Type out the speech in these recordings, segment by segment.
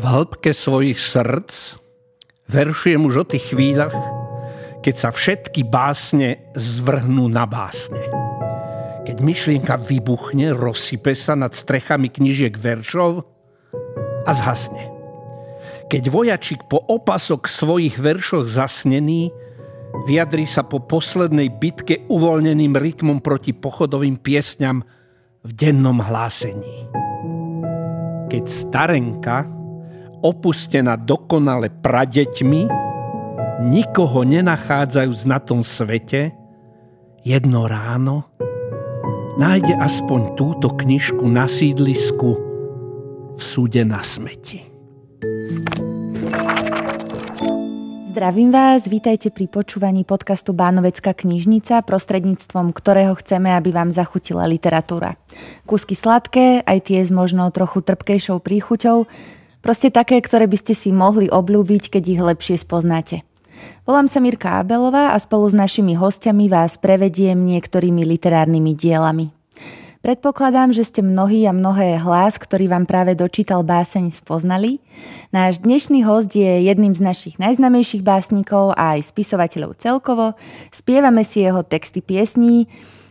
V hĺbke svojich srdc veršujem už o tých chvíľach, keď sa všetky básne zvrhnú na básne. Keď myšlienka vybuchne, rozsype sa nad strechami knižiek veršov a zhasne. Keď vojačik po opasok svojich veršoch zasnený vyjadrí sa po poslednej bitke uvoľneným rytmom proti pochodovým piesňam v dennom hlásení. Keď starenka opustená dokonale pradeťmi, nikoho nenachádzajúc na tom svete, jedno ráno nájde aspoň túto knižku na sídlisku v súde na smeti. Zdravím vás, vítajte pri počúvaní podcastu Bánovecká knižnica, prostredníctvom ktorého chceme, aby vám zachutila literatúra. Kúsky sladké, aj tie s možno trochu trpkejšou príchuťou, Proste také, ktoré by ste si mohli obľúbiť, keď ich lepšie spoznáte. Volám sa Mirka Abelová a spolu s našimi hostiami vás prevediem niektorými literárnymi dielami. Predpokladám, že ste mnohí a mnohé hlas, ktorý vám práve dočítal báseň, spoznali. Náš dnešný host je jedným z našich najznamejších básnikov a aj spisovateľov celkovo. Spievame si jeho texty piesní,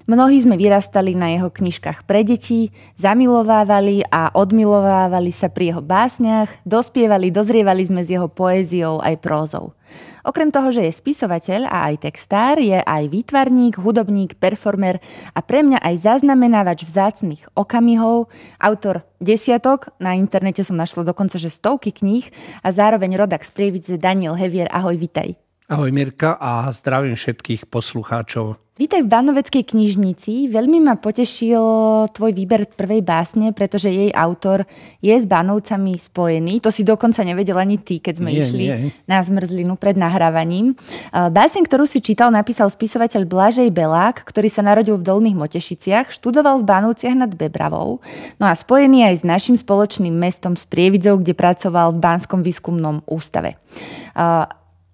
Mnohí sme vyrastali na jeho knižkách pre deti, zamilovávali a odmilovávali sa pri jeho básniach, dospievali, dozrievali sme s jeho poéziou aj prózou. Okrem toho, že je spisovateľ a aj textár, je aj výtvarník, hudobník, performer a pre mňa aj zaznamenávač vzácných okamihov, autor desiatok, na internete som našla dokonca, že stovky kníh a zároveň rodak z Prievidze Daniel Hevier. Ahoj, vitaj. Ahoj Mirka a zdravím všetkých poslucháčov. Vítaj v Banoveckej knižnici. Veľmi ma potešil tvoj výber prvej básne, pretože jej autor je s Banovcami spojený. To si dokonca nevedel ani ty, keď sme nie, išli nie. na zmrzlinu pred nahrávaním. Báseň, ktorú si čítal, napísal spisovateľ Blažej Belák, ktorý sa narodil v Dolných Motešiciach, študoval v Banovciach nad Bebravou, no a spojený aj s našim spoločným mestom s Prievidzou, kde pracoval v Banskom výskumnom ústave.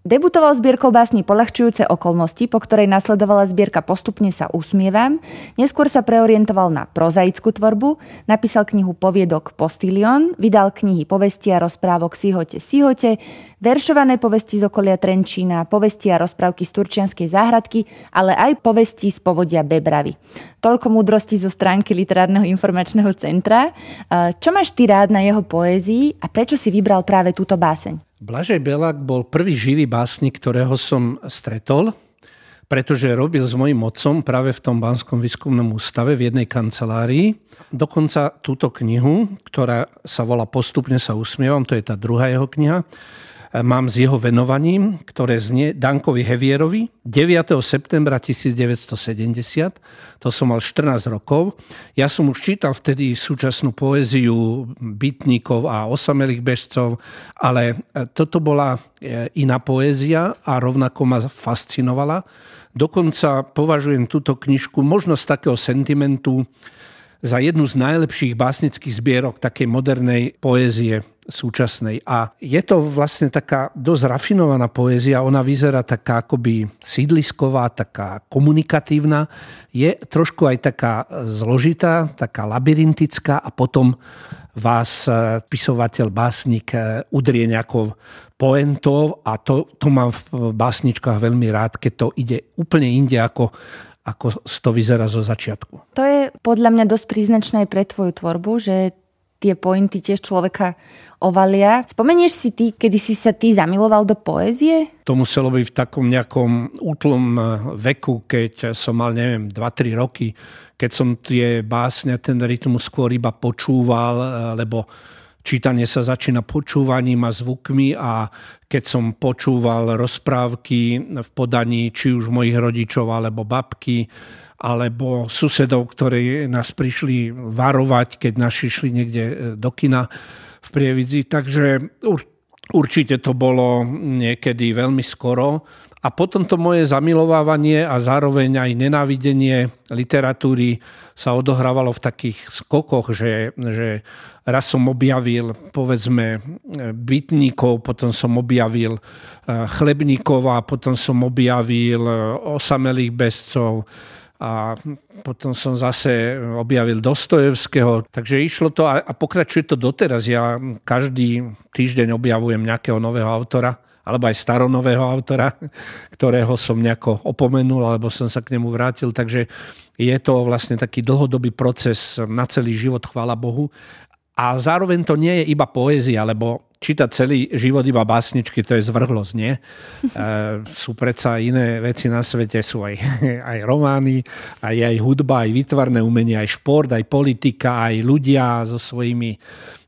Debutoval zbierkou básni Polahčujúce okolnosti, po ktorej nasledovala zbierka Postupne sa usmievam. Neskôr sa preorientoval na prozaickú tvorbu, napísal knihu Poviedok Postilion, vydal knihy Povesti a rozprávok Sihote Sihote, veršované povesti z okolia Trenčína, povesti a rozprávky z Turčianskej záhradky, ale aj povesti z povodia Bebravy. Toľko múdrosti zo stránky Literárneho informačného centra. Čo máš ty rád na jeho poézii a prečo si vybral práve túto báseň? Blažej Belák bol prvý živý básnik, ktorého som stretol, pretože robil s mojim otcom práve v tom Banskom výskumnom ústave v jednej kancelárii. Dokonca túto knihu, ktorá sa volá Postupne sa usmievam, to je tá druhá jeho kniha, mám s jeho venovaním, ktoré znie Dankovi Hevierovi 9. septembra 1970. To som mal 14 rokov. Ja som už čítal vtedy súčasnú poéziu bytníkov a osamelých bežcov, ale e, toto bola e, iná poézia a rovnako ma fascinovala. Dokonca považujem túto knižku možno z takého sentimentu za jednu z najlepších básnických zbierok takej modernej poézie súčasnej. A je to vlastne taká dosť rafinovaná poézia, ona vyzerá taká akoby sídlisková, taká komunikatívna, je trošku aj taká zložitá, taká labyrintická a potom vás e, pisovateľ, básnik e, udrie nejakou poentou a to, to mám v básničkách veľmi rád, keď to ide úplne inde ako ako to vyzerá zo začiatku. To je podľa mňa dosť príznačné aj pre tvoju tvorbu, že tie pointy tiež človeka ovalia. Spomenieš si ty, kedy si sa ty zamiloval do poézie? To muselo byť v takom nejakom útlom eh, veku, keď som mal, neviem, 2-3 roky, keď som tie básne, ten rytmus skôr iba počúval, eh, lebo čítanie sa začína počúvaním a zvukmi a keď som počúval rozprávky v podaní či už mojich rodičov alebo babky, alebo susedov, ktorí nás prišli varovať, keď nás išli niekde e, do kina v Prievidzi. Takže určite to bolo niekedy veľmi skoro. A potom to moje zamilovávanie a zároveň aj nenávidenie literatúry sa odohrávalo v takých skokoch, že, že raz som objavil povedzme bytníkov, potom som objavil e, chlebníkov a potom som objavil e, osamelých bezcov a potom som zase objavil Dostojevského. Takže išlo to a pokračuje to doteraz. Ja každý týždeň objavujem nejakého nového autora alebo aj staronového autora, ktorého som nejako opomenul, alebo som sa k nemu vrátil. Takže je to vlastne taký dlhodobý proces na celý život, chvála Bohu. A zároveň to nie je iba poézia, lebo čítať celý život iba básničky, to je zvrhlosť, nie? E, sú predsa iné veci na svete, sú aj, aj romány, aj, aj hudba, aj vytvarné umenie, aj šport, aj politika, aj ľudia so svojimi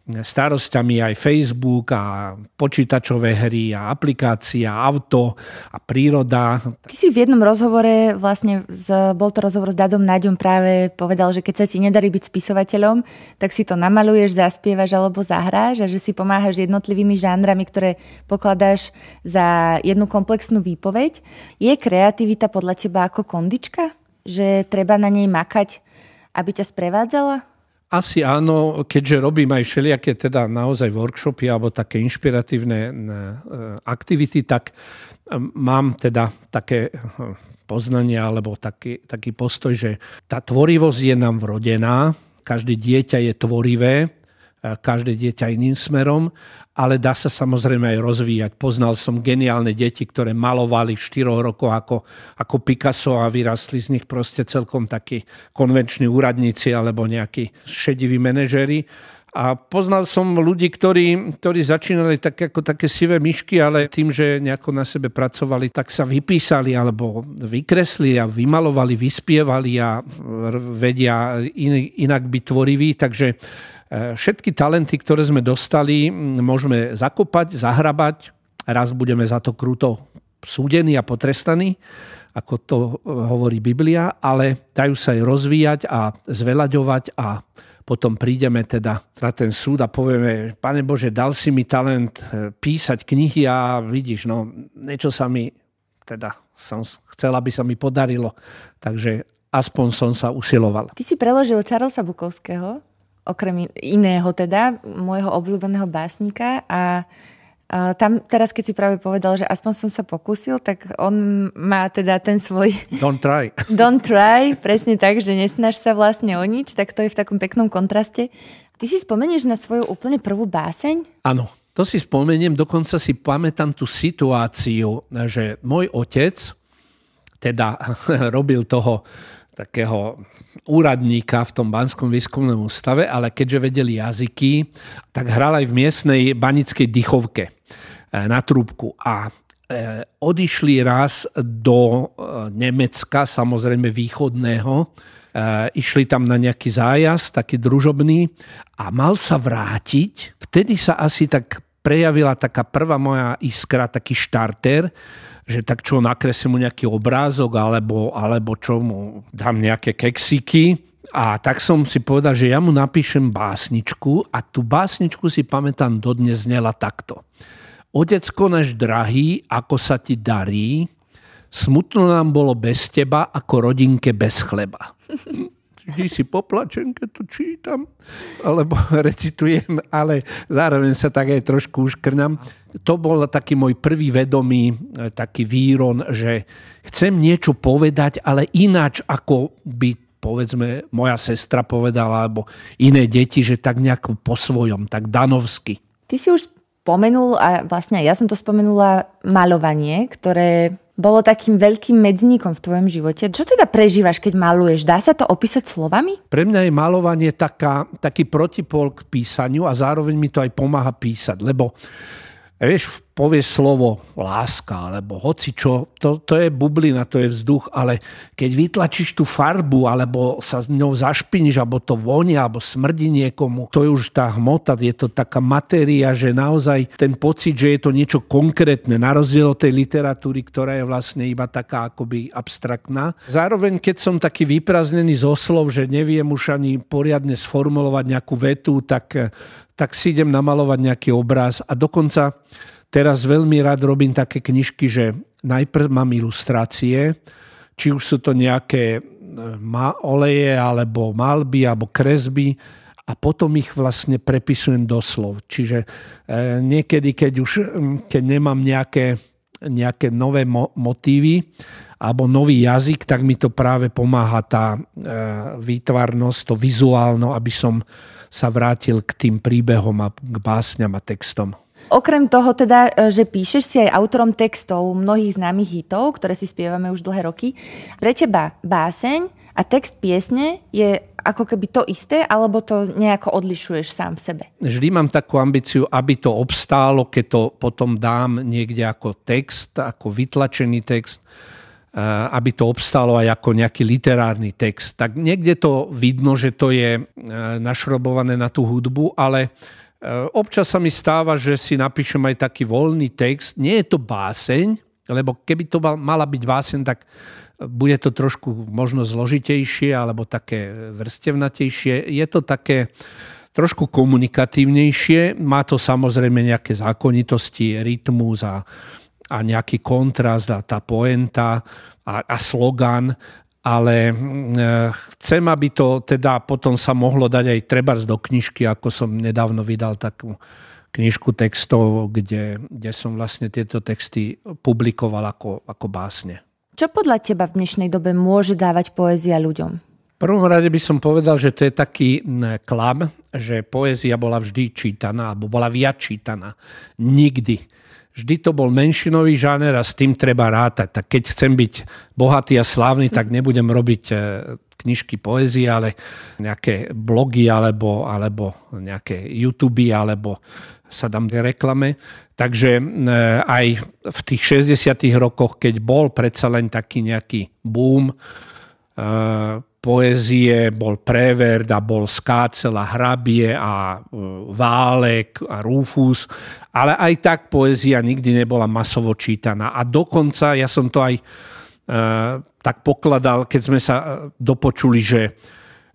starosťami aj Facebook a počítačové hry a aplikácia, auto a príroda. Ty si v jednom rozhovore, vlastne z, bol to rozhovor s Dadom Naďom, práve povedal, že keď sa ti nedarí byť spisovateľom, tak si to namaluješ, zaspievaš alebo zahráš a že si pomáhaš jednotlivými žánrami, ktoré pokladáš za jednu komplexnú výpoveď. Je kreativita podľa teba ako kondička? Že treba na nej makať, aby ťa sprevádzala? Asi áno, keďže robím aj všelijaké teda naozaj workshopy alebo také inšpiratívne e, aktivity, tak e, mám teda také e, poznania alebo taký, taký postoj, že tá tvorivosť je nám vrodená, každé dieťa je tvorivé, každé dieťa iným smerom, ale dá sa samozrejme aj rozvíjať. Poznal som geniálne deti, ktoré malovali v 4 rokoch ako, ako Picasso a vyrastli z nich proste celkom takí konvenční úradníci alebo nejakí šediví manažéri. A poznal som ľudí, ktorí, ktorí začínali tak ako také sivé myšky, ale tým, že nejako na sebe pracovali, tak sa vypísali alebo vykresli a vymalovali, vyspievali a vedia inak byť tvoriví. Takže všetky talenty, ktoré sme dostali, môžeme zakopať, zahrabať. Raz budeme za to kruto súdení a potrestaní, ako to e, hovorí Biblia, ale dajú sa aj rozvíjať a zveľaďovať a potom prídeme teda na ten súd a povieme, pane Bože, dal si mi talent e, písať knihy a vidíš, no niečo sa mi, teda som chcel, aby sa mi podarilo, takže aspoň som sa usiloval. Ty si preložil Charlesa Bukovského okrem iného teda, môjho obľúbeného básnika a tam teraz, keď si práve povedal, že aspoň som sa pokúsil, tak on má teda ten svoj... Don't try. Don't try, presne tak, že nesnaž sa vlastne o nič, tak to je v takom peknom kontraste. Ty si spomenieš na svoju úplne prvú báseň? Áno, to si spomeniem, dokonca si pamätám tú situáciu, že môj otec teda robil toho takého úradníka v tom Banskom výskumnom ústave, ale keďže vedeli jazyky, tak hral aj v miestnej banickej dychovke e, na trúbku. A e, odišli raz do e, Nemecka, samozrejme východného, išli tam na nejaký zájazd, taký družobný a mal sa vrátiť. Vtedy sa asi tak prejavila taká prvá moja iskra, taký štarter, že tak čo, nakreslím mu nejaký obrázok alebo, alebo čo mu dám nejaké keksiky. A tak som si povedal, že ja mu napíšem básničku a tú básničku si pamätám dodnes znela takto. Otecko náš drahý, ako sa ti darí, smutno nám bolo bez teba, ako rodinke bez chleba. vždy si poplačem, keď to čítam, alebo recitujem, ale zároveň sa tak aj trošku uškrnám. To bol taký môj prvý vedomý e, taký výron, že chcem niečo povedať, ale ináč ako by povedzme moja sestra povedala, alebo iné deti, že tak nejako po svojom, tak danovsky. Ty si už spomenul, a vlastne ja som to spomenula, malovanie, ktoré bolo takým veľkým medzníkom v tvojom živote. Čo teda prežívaš, keď maluješ? Dá sa to opísať slovami? Pre mňa je malovanie taká, taký protipol k písaniu a zároveň mi to aj pomáha písať, lebo vieš, povie slovo láska, alebo hoci čo, to, to je bublina, to je vzduch, ale keď vytlačíš tú farbu, alebo sa s ňou zašpiníš, alebo to vonia, alebo smrdí niekomu, to je už tá hmota, je to taká matéria, že naozaj ten pocit, že je to niečo konkrétne, na rozdiel od tej literatúry, ktorá je vlastne iba taká akoby abstraktná. Zároveň, keď som taký vypraznený zo slov, že neviem už ani poriadne sformulovať nejakú vetu, tak, tak si idem namalovať nejaký obraz a dokonca Teraz veľmi rád robím také knižky, že najprv mám ilustrácie, či už sú to nejaké e, oleje, alebo malby, alebo kresby a potom ich vlastne prepisujem do slov. Čiže e, niekedy, keď už keď nemám nejaké nejaké nové mo- motívy alebo nový jazyk, tak mi to práve pomáha tá e, výtvarnosť, to vizuálno, aby som sa vrátil k tým príbehom a k básňam a textom. Okrem toho teda, e, že píšeš si aj autorom textov mnohých známych hitov, ktoré si spievame už dlhé roky, pre teba báseň a text piesne je ako keby to isté, alebo to nejako odlišuješ sám v sebe? Vždy mám takú ambíciu, aby to obstálo, keď to potom dám niekde ako text, ako vytlačený text, eh, aby to obstálo aj ako nejaký literárny text. Tak niekde to vidno, že to je eh, našrobované na tú hudbu, ale občas sa mi stáva, že si napíšem aj taký voľný text. Nie je to báseň, lebo keby to mala byť báseň, tak bude to trošku možno zložitejšie alebo také vrstevnatejšie. Je to také trošku komunikatívnejšie. Má to samozrejme nejaké zákonitosti, rytmus a, a nejaký kontrast a tá poenta a, a slogan, ale mm, chcem, aby to teda potom sa mohlo dať aj treba do knižky, ako som nedávno vydal takú knižku textov, kde, kde som vlastne tieto texty publikoval ako, ako básne. Čo podľa teba v dnešnej dobe môže dávať poézia ľuďom? V prvom rade by som povedal, že to je taký klam, že poézia bola vždy čítaná, alebo bola viac čítaná. Nikdy. Vždy to bol menšinový žáner a s tým treba rátať. Tak keď chcem byť bohatý a slávny, tak nebudem robiť e, knižky poézie, ale nejaké blogy alebo, alebo nejaké YouTube alebo sa dám reklame. Takže e, aj v tých 60. rokoch, keď bol predsa len taký nejaký boom e, poézie, bol Prevert a bol Skácel a Hrabie a e, Válek a Rufus, ale aj tak poézia nikdy nebola masovo čítaná. A dokonca, ja som to aj tak pokladal, keď sme sa dopočuli, že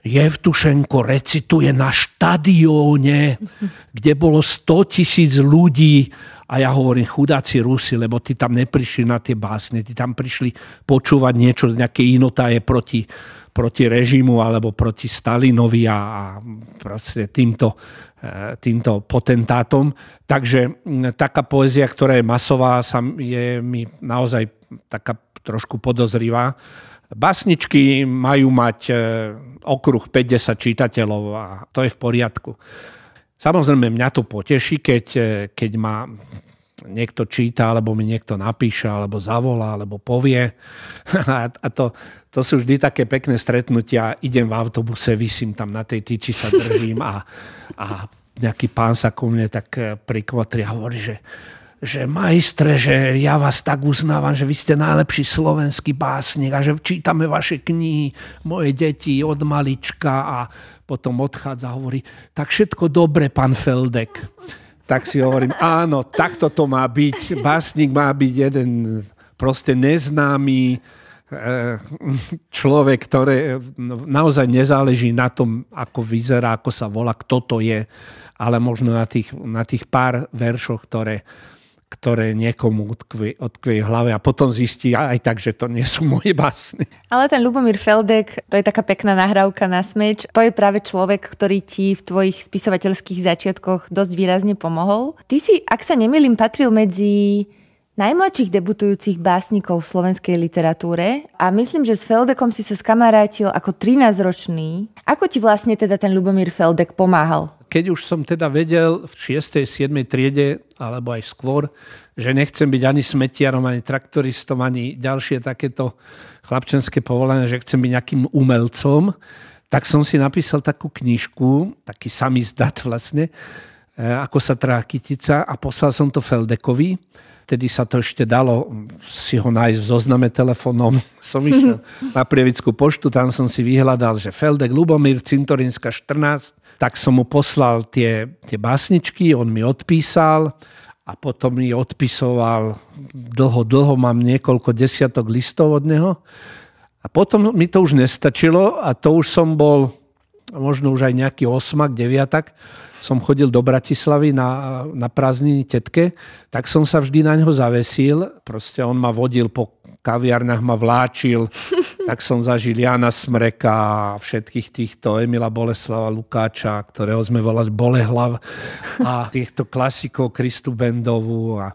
Jevtušenko recituje na štadióne, kde bolo 100 tisíc ľudí a ja hovorím, chudáci Rusi, lebo ty tam neprišli na tie básne, ty tam prišli počúvať niečo, nejaké inotáje proti, proti režimu alebo proti Stalinovi a, proste týmto, e, týmto potentátom. Takže taká poézia, ktorá je masová, je mi naozaj taká trošku podozrivá. Basničky majú mať e, okruh 50 čitateľov a to je v poriadku. Samozrejme, mňa to poteší, keď, e, keď ma niekto číta, alebo mi niekto napíše, alebo zavolá, alebo povie. A to, to sú vždy také pekné stretnutia. Idem v autobuse, vysím tam na tej tyči, sa držím a, a nejaký pán sa ku mne tak e, prikvotri a hovorí, že že majstre, že ja vás tak uznávam, že vy ste najlepší slovenský básnik a že čítame vaše knihy, moje deti od malička a potom odchádza a hovorí, tak všetko dobre, pán Feldek. Tak si hovorím, áno, takto to má byť. Básnik má byť jeden proste neznámy eh, človek, ktoré naozaj nezáleží na tom, ako vyzerá, ako sa volá, kto to je, ale možno na tých, na tých pár veršoch, ktoré, ktoré niekomu odkvie, v hlave a potom zistí aj tak, že to nie sú moje básne. Ale ten Lubomír Feldek, to je taká pekná nahrávka na smeč. To je práve človek, ktorý ti v tvojich spisovateľských začiatkoch dosť výrazne pomohol. Ty si, ak sa nemýlim, patril medzi najmladších debutujúcich básnikov v slovenskej literatúre a myslím, že s Feldekom si sa skamarátil ako 13-ročný. Ako ti vlastne teda ten Lubomír Feldek pomáhal? Keď už som teda vedel v 6. 7. triede, alebo aj skôr, že nechcem byť ani smetiarom, ani traktoristom, ani ďalšie takéto chlapčenské povolanie, že chcem byť nejakým umelcom, tak som si napísal takú knižku, taký samizdat vlastne, e, ako sa trá kytica a poslal som to Feldekovi. Vtedy sa to ešte dalo si ho nájsť v zozname telefónom. Som išiel na Prievickú poštu, tam som si vyhľadal, že Feldek Lubomír, Cintorinská 14, tak som mu poslal tie, tie básničky, on mi odpísal a potom mi odpisoval dlho, dlho, mám niekoľko desiatok listov od neho. A potom mi to už nestačilo a to už som bol možno už aj nejaký osmak, deviatak, som chodil do Bratislavy na, na prázdniny tetke, tak som sa vždy na ňo zavesil. Proste on ma vodil po kaviarnách, ma vláčil tak som zažil Jana Smreka a všetkých týchto Emila Boleslava Lukáča, ktorého sme volali Bolehlav a týchto klasikov Kristu Bendovu a,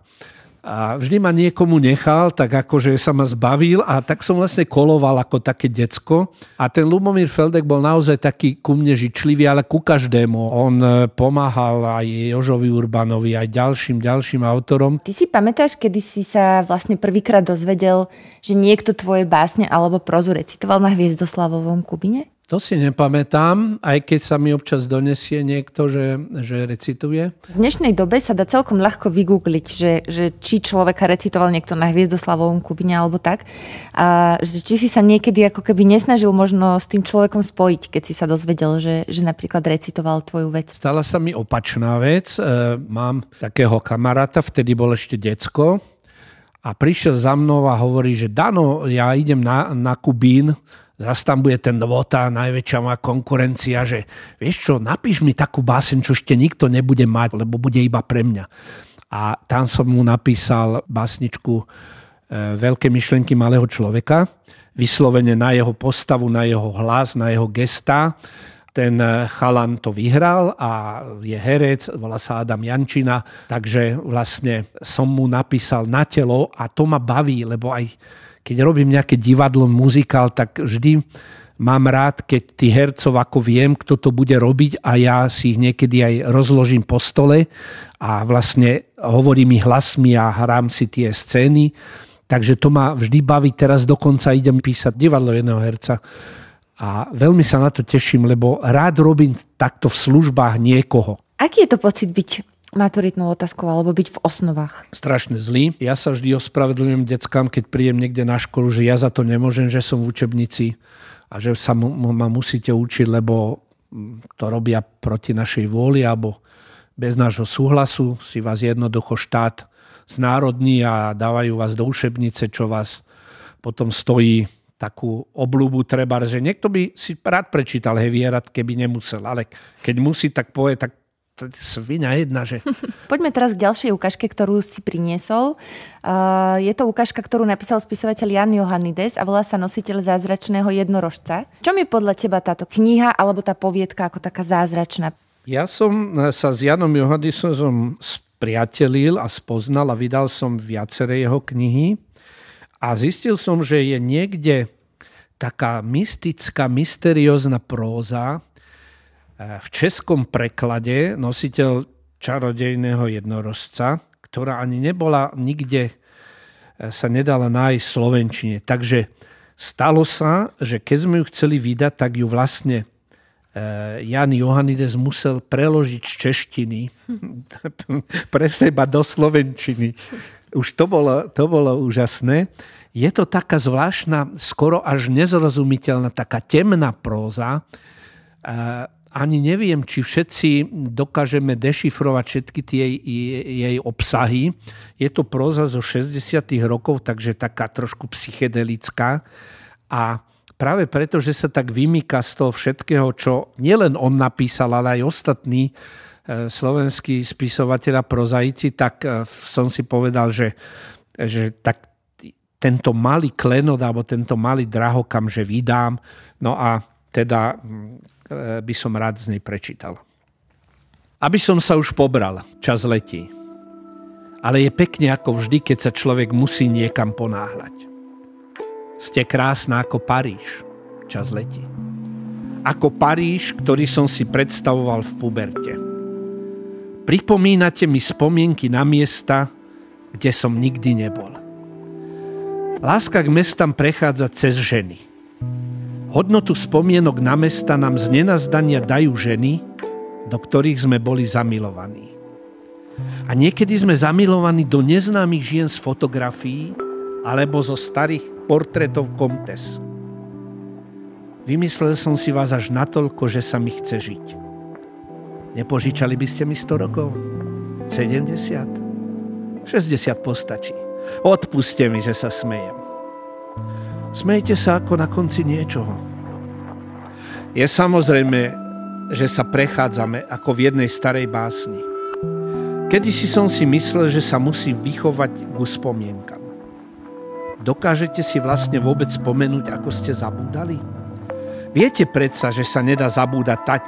A vždy ma niekomu nechal, tak akože sa ma zbavil a tak som vlastne koloval ako také decko. A ten Lubomír Feldek bol naozaj taký ku mne žičlivý, ale ku každému. On e, pomáhal aj Jožovi Urbanovi, aj ďalším, ďalším autorom. Ty si pamätáš, kedy si sa vlastne prvýkrát dozvedel, že niekto tvoje básne alebo prozu recitoval na Hviezdoslavovom Kubine? To si nepamätám, aj keď sa mi občas donesie niekto, že, že recituje. V dnešnej dobe sa dá celkom ľahko vygoogliť, že, že či človeka recitoval niekto na Hviezdoslavovom Kubine alebo tak. A že či si sa niekedy ako keby nesnažil možno s tým človekom spojiť, keď si sa dozvedel, že, že napríklad recitoval tvoju vec. Stala sa mi opačná vec. E, mám takého kamaráta, vtedy bol ešte decko, a prišiel za mnou a hovorí, že Dano, ja idem na, na Kubín, zase tam bude ten Vota, najväčšia moja konkurencia, že vieš čo, napíš mi takú báseň, čo ešte nikto nebude mať, lebo bude iba pre mňa. A tam som mu napísal básničku e, Veľké myšlenky malého človeka, vyslovene na jeho postavu, na jeho hlas, na jeho gesta. Ten e, chalan to vyhral a je herec, volá sa Adam Jančina, takže vlastne som mu napísal na telo a to ma baví, lebo aj keď robím nejaké divadlo, muzikál, tak vždy mám rád, keď tí hercov ako viem, kto to bude robiť a ja si ich niekedy aj rozložím po stole a vlastne hovorím ich hlasmi a hrám si tie scény. Takže to ma vždy baví. Teraz dokonca idem písať divadlo jedného herca a veľmi sa na to teším, lebo rád robím takto v službách niekoho. Aký je to pocit byť maturitnou otázkou alebo byť v osnovách? Strašne zlý. Ja sa vždy ospravedlňujem deckám, keď príjem niekde na školu, že ja za to nemôžem, že som v učebnici a že sa ma musíte učiť, lebo to robia proti našej vôli alebo bez nášho súhlasu si vás jednoducho štát znárodní a dávajú vás do učebnice, čo vás potom stojí takú oblúbu treba, že niekto by si rád prečítal Hevierat, keby nemusel, ale keď musí, tak povie, tak svina jedna, že... Poďme teraz k ďalšej ukážke, ktorú si priniesol. Uh, je to ukážka, ktorú napísal spisovateľ Jan Johannides a volá sa Nositeľ zázračného jednorožca. Čo mi podľa teba táto kniha alebo tá poviedka ako taká zázračná? Ja som sa s Janom Johannidesom spriatelil a spoznal a vydal som viaceré jeho knihy a zistil som, že je niekde taká mystická, mysteriózna próza, v českom preklade nositeľ čarodejného jednorožca, ktorá ani nebola nikde, e, sa nedala nájsť v Slovenčine. Takže stalo sa, že keď sme ju chceli vydať, tak ju vlastne e, Jan Johannides musel preložiť z češtiny pre seba do slovenčiny. Už to bolo, to bolo úžasné. Je to taká zvláštna, skoro až nezrozumiteľná, taká temná próza, ani neviem, či všetci dokážeme dešifrovať všetky tie jej obsahy. Je to próza zo 60. rokov, takže taká trošku psychedelická. A práve preto, že sa tak vymýka z toho všetkého, čo nielen on napísal, ale aj ostatní e, slovenskí spisovateľa prozaici, tak e, som si povedal, že, že tak tento malý klenot alebo tento malý drahokam, že vydám. No a teda by som rád z nej prečítal. Aby som sa už pobral, čas letí. Ale je pekne ako vždy, keď sa človek musí niekam ponáhľať. Ste krásna ako Paríž, čas letí. Ako Paríž, ktorý som si predstavoval v puberte. Pripomínate mi spomienky na miesta, kde som nikdy nebol. Láska k mestám prechádza cez ženy – Hodnotu spomienok na mesta nám z nenazdania dajú ženy, do ktorých sme boli zamilovaní. A niekedy sme zamilovaní do neznámych žien z fotografií alebo zo starých portrétov komtes. Vymyslel som si vás až natoľko, že sa mi chce žiť. Nepožičali by ste mi 100 rokov? 70? 60 postačí. Odpuste mi, že sa smejem. Smejte sa ako na konci niečoho. Je samozrejme, že sa prechádzame ako v jednej starej básni. Kedy si som si myslel, že sa musí vychovať k spomienkam. Dokážete si vlastne vôbec spomenúť, ako ste zabúdali? Viete predsa, že sa nedá zabúdať tak,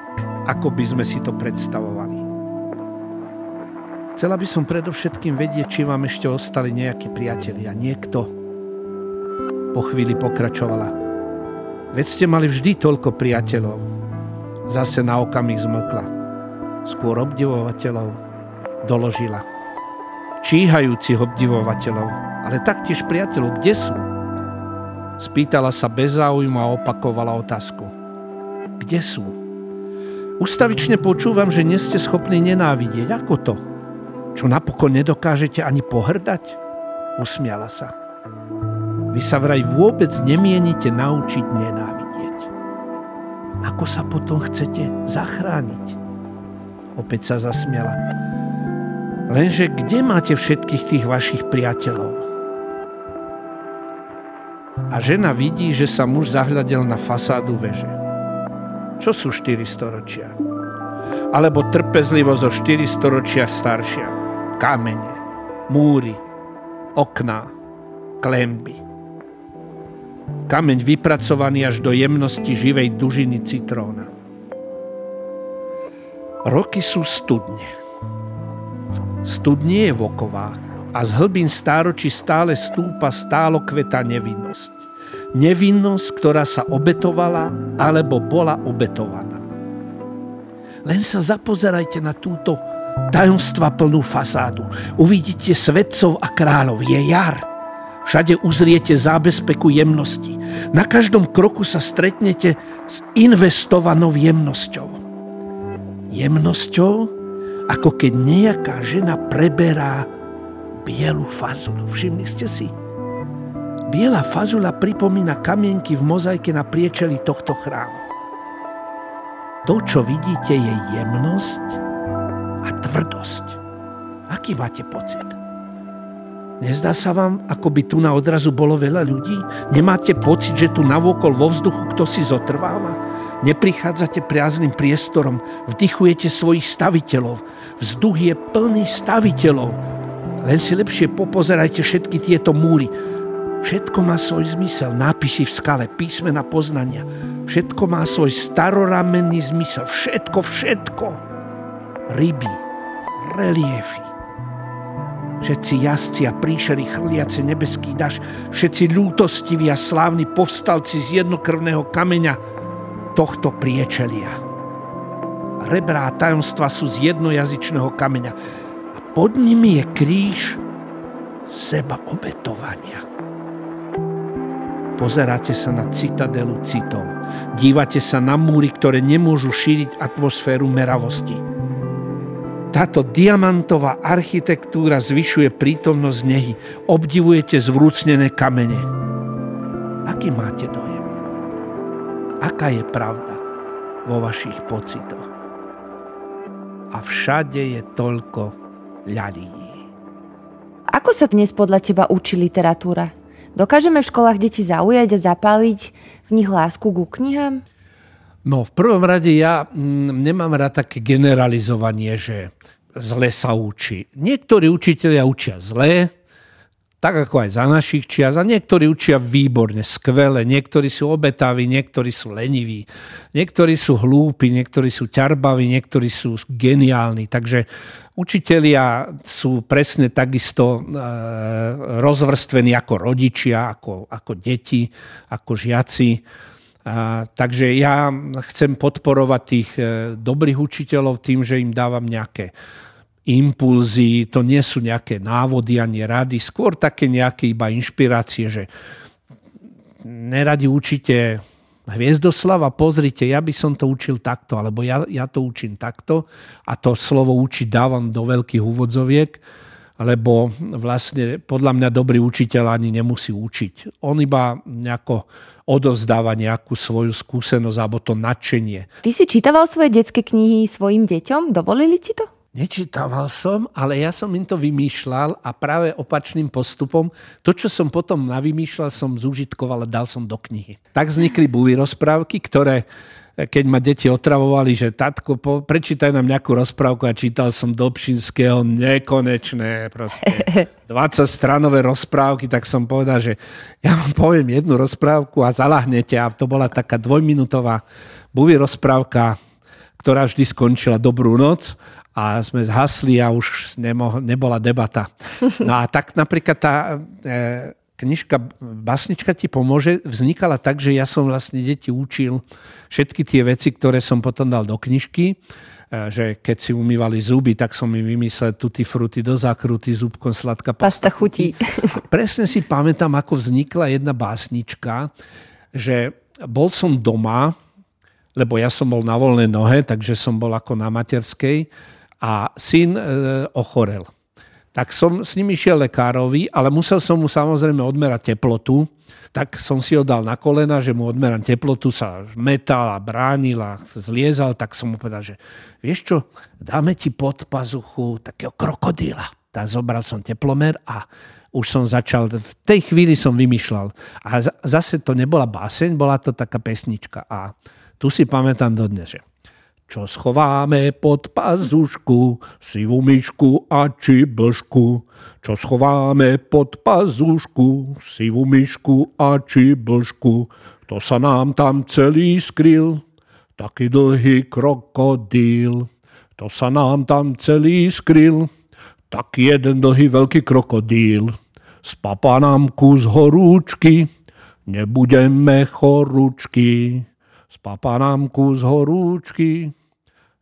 ako by sme si to predstavovali. Chcela by som predovšetkým vedieť, či vám ešte ostali nejakí priatelia. Niekto. Po chvíli pokračovala. Veď ste mali vždy toľko priateľov. Zase na okamih zmlkla. Skôr obdivovateľov doložila. Číhajúcich obdivovateľov, ale taktiež priateľov, kde sú? Spýtala sa bez záujmu a opakovala otázku. Kde sú? Ustavične počúvam, že nie ste schopní nenávidieť. Ako to? čo napokon nedokážete ani pohrdať? Usmiala sa. Vy sa vraj vôbec nemienite naučiť nenávidieť. Ako sa potom chcete zachrániť? Opäť sa zasmiala. Lenže kde máte všetkých tých vašich priateľov? A žena vidí, že sa muž zahľadel na fasádu veže. Čo sú štyri storočia? Alebo trpezlivo zo štyri storočia staršia kamene, múry, okná, klemby. Kameň vypracovaný až do jemnosti živej dužiny citróna. Roky sú studne. Studnie je v okovách a z hlbín stáročí stále stúpa stálo kveta nevinnosť. Nevinnosť, ktorá sa obetovala alebo bola obetovaná. Len sa zapozerajte na túto tajomstva plnú fasádu. Uvidíte svetcov a kráľov. Je jar. Všade uzriete zábezpeku jemnosti. Na každom kroku sa stretnete s investovanou jemnosťou. Jemnosťou, ako keď nejaká žena preberá bielu fazulu. Všimli ste si? Biela fazula pripomína kamienky v mozaike na priečeli tohto chrámu. To, čo vidíte, je jemnosť, a tvrdosť. Aký máte pocit? Nezdá sa vám, ako by tu na odrazu bolo veľa ľudí? Nemáte pocit, že tu navôkol vo vzduchu kto si zotrváva? Neprichádzate priazným priestorom, vdychujete svojich staviteľov. Vzduch je plný staviteľov. Len si lepšie popozerajte všetky tieto múry. Všetko má svoj zmysel. Nápisy v skale, písmena poznania. Všetko má svoj staroramenný zmysel. Všetko, všetko ryby, reliefy. Všetci jazdci a príšery chrliace nebeský daž, všetci ľútostiví a slávni povstalci z jednokrvného kameňa tohto priečelia. Rebrá tajomstva sú z jednojazyčného kameňa a pod nimi je kríž seba obetovania. Pozeráte sa na citadelu citov. Dívate sa na múry, ktoré nemôžu šíriť atmosféru meravosti táto diamantová architektúra zvyšuje prítomnosť nehy. Obdivujete zvrúcnené kamene. Aký máte dojem? Aká je pravda vo vašich pocitoch? A všade je toľko ľadí. Ako sa dnes podľa teba učí literatúra? Dokážeme v školách deti zaujať a zapáliť v nich lásku ku knihám? No v prvom rade ja mm, nemám rád také generalizovanie, že zle sa učí. Niektorí učiteľia učia zle, tak ako aj za našich čias. A niektorí učia výborne, skvele, niektorí sú obetaví, niektorí sú leniví, niektorí sú hlúpi, niektorí sú ťarbaví, niektorí sú geniálni. Takže učitelia sú presne takisto e, rozvrstvení ako rodičia, ako, ako deti, ako žiaci. Takže ja chcem podporovať tých e, dobrých učiteľov tým, že im dávam nejaké impulzy, to nie sú nejaké návody ani rady, skôr také nejaké iba inšpirácie, že neradi učíte Hviezdoslava, pozrite, ja by som to učil takto, alebo ja, ja to učím takto a to slovo učiť dávam do veľkých úvodzoviek, lebo vlastne podľa mňa dobrý učiteľ ani nemusí učiť. On iba nejako odozdáva nejakú svoju skúsenosť alebo to nadšenie. Ty si čítaval svoje detské knihy svojim deťom? Dovolili ti to? Nečítaval som, ale ja som im to vymýšľal a práve opačným postupom to, čo som potom navymýšľal, som zúžitkoval a dal som do knihy. Tak vznikli buvy rozprávky, ktoré keď ma deti otravovali, že tatko, po, prečítaj nám nejakú rozprávku. A čítal som Dobšinského nekonečné proste. 20 stranové rozprávky, tak som povedal, že ja vám poviem jednu rozprávku a zalahnete. A to bola taká dvojminútová buvy rozprávka ktorá vždy skončila dobrú noc a sme zhasli a už nemo, nebola debata. No a tak napríklad tá e, knižka Basnička ti pomôže vznikala tak, že ja som vlastne deti učil všetky tie veci, ktoré som potom dal do knižky E, že keď si umývali zuby, tak som mi vymyslel tutti fruty do zákruty, zubkom sladká pasta, pasta chutí. A presne si pamätám, ako vznikla jedna básnička, že bol som doma, lebo ja som bol na voľnej nohe, takže som bol ako na materskej a syn e, ochorel. Tak som s ním išiel lekárovi, ale musel som mu samozrejme odmerať teplotu, tak som si ho dal na kolena, že mu odmerám teplotu, sa metal a bránil a zliezal, tak som mu povedal, že vieš čo, dáme ti pod pazuchu takého krokodíla. Tak zobral som teplomer a už som začal, v tej chvíli som vymýšľal. A zase to nebola báseň, bola to taká pesnička. A tu si pamätám dodnes, že čo schováme pod pazušku, sivú myšku a čiblšku. Čo schováme pod pazušku, sivú myšku a čiblšku. To sa nám tam celý skryl, taký dlhý krokodíl. To sa nám tam celý skryl, taký jeden dlhý veľký krokodíl. Spapa nám kus horúčky, nebudeme chorúčky. Spapa nám kus horúčky,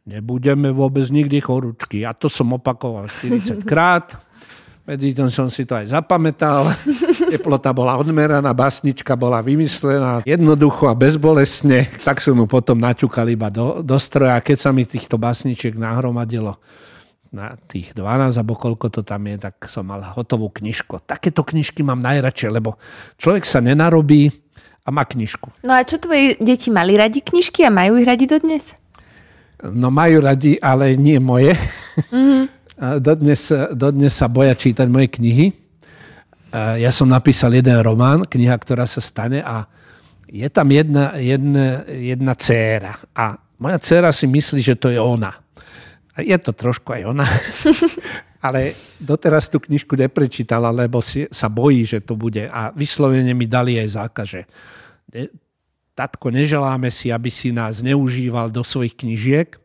nebudeme vôbec nikdy chorúčky. A to som opakoval 40 krát. Medzi tým som si to aj zapamätal. Teplota bola odmeraná, basnička bola vymyslená jednoducho a bezbolestne. Tak som mu potom naťukal iba do, do stroja. Keď sa mi týchto basničiek nahromadilo na tých 12, alebo koľko to tam je, tak som mal hotovú knižku. Takéto knižky mám najradšej, lebo človek sa nenarobí a má knižku. No a čo tvoje deti mali radi knižky a majú ich radi dodnes? No majú radi, ale nie moje. Mm-hmm. dodnes, dodnes sa boja čítať moje knihy. Ja som napísal jeden román, kniha, ktorá sa stane a je tam jedna, jedna, jedna dcéra. A moja dcéra si myslí, že to je ona. A je to trošku aj ona. ale doteraz tú knižku neprečítala, lebo si, sa bojí, že to bude. A vyslovene mi dali aj zákaz, že tatko, neželáme si, aby si nás neužíval do svojich knižiek,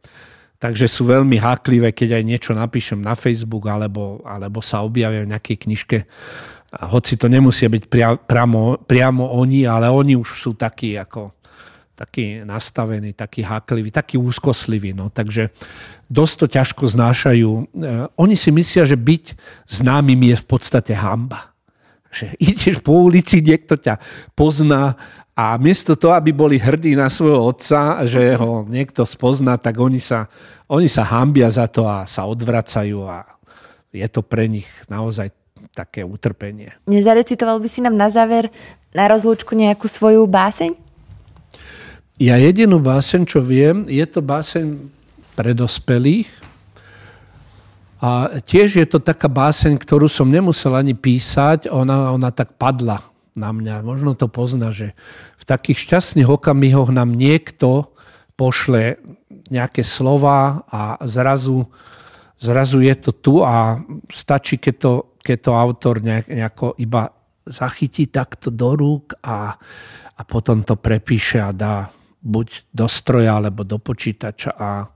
takže sú veľmi háklivé, keď aj niečo napíšem na Facebook alebo, alebo sa objavia v nejakej knižke. A hoci to nemusia byť pria, priamo, priamo oni, ale oni už sú takí ako takí nastavení, takí hákliví, takí úzkosliví. No. Takže dosť to ťažko znášajú. E, oni si myslia, že byť známym je v podstate hamba. Že ideš po ulici, niekto ťa pozná a miesto toho, aby boli hrdí na svojho otca, že ho niekto spozná, tak oni sa, oni sa hambia za to a sa odvracajú a je to pre nich naozaj také utrpenie. Nezarecitoval by si nám na záver na rozlúčku nejakú svoju báseň? Ja jedinú báseň, čo viem, je to báseň pre dospelých. A tiež je to taká báseň, ktorú som nemusel ani písať, ona, ona tak padla na mňa. Možno to pozná, že v takých šťastných okamihoch nám niekto pošle nejaké slova a zrazu, zrazu je to tu a stačí, keď to, keď to autor nejako iba zachytí takto do rúk a, a potom to prepíše a dá buď do stroja alebo do počítača. A,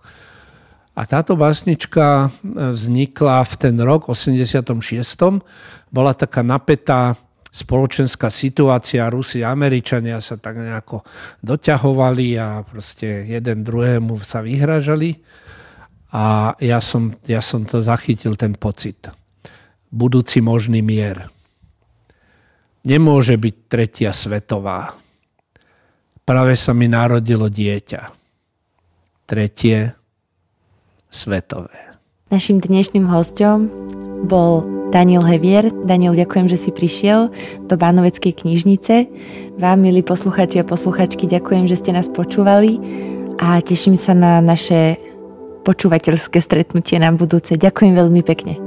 a táto básnička vznikla v ten rok 86. Bola taká napätá spoločenská situácia, Rusi a Američania sa tak nejako doťahovali a proste jeden druhému sa vyhražali. A ja som, ja som to zachytil, ten pocit. Budúci možný mier. Nemôže byť tretia svetová. Práve sa mi narodilo dieťa. Tretie svetové. Našim dnešným hostom bol Daniel Hevier. Daniel, ďakujem, že si prišiel do Bánoveckej knižnice. Vám, milí posluchači a posluchačky, ďakujem, že ste nás počúvali a teším sa na naše počúvateľské stretnutie na budúce. Ďakujem veľmi pekne.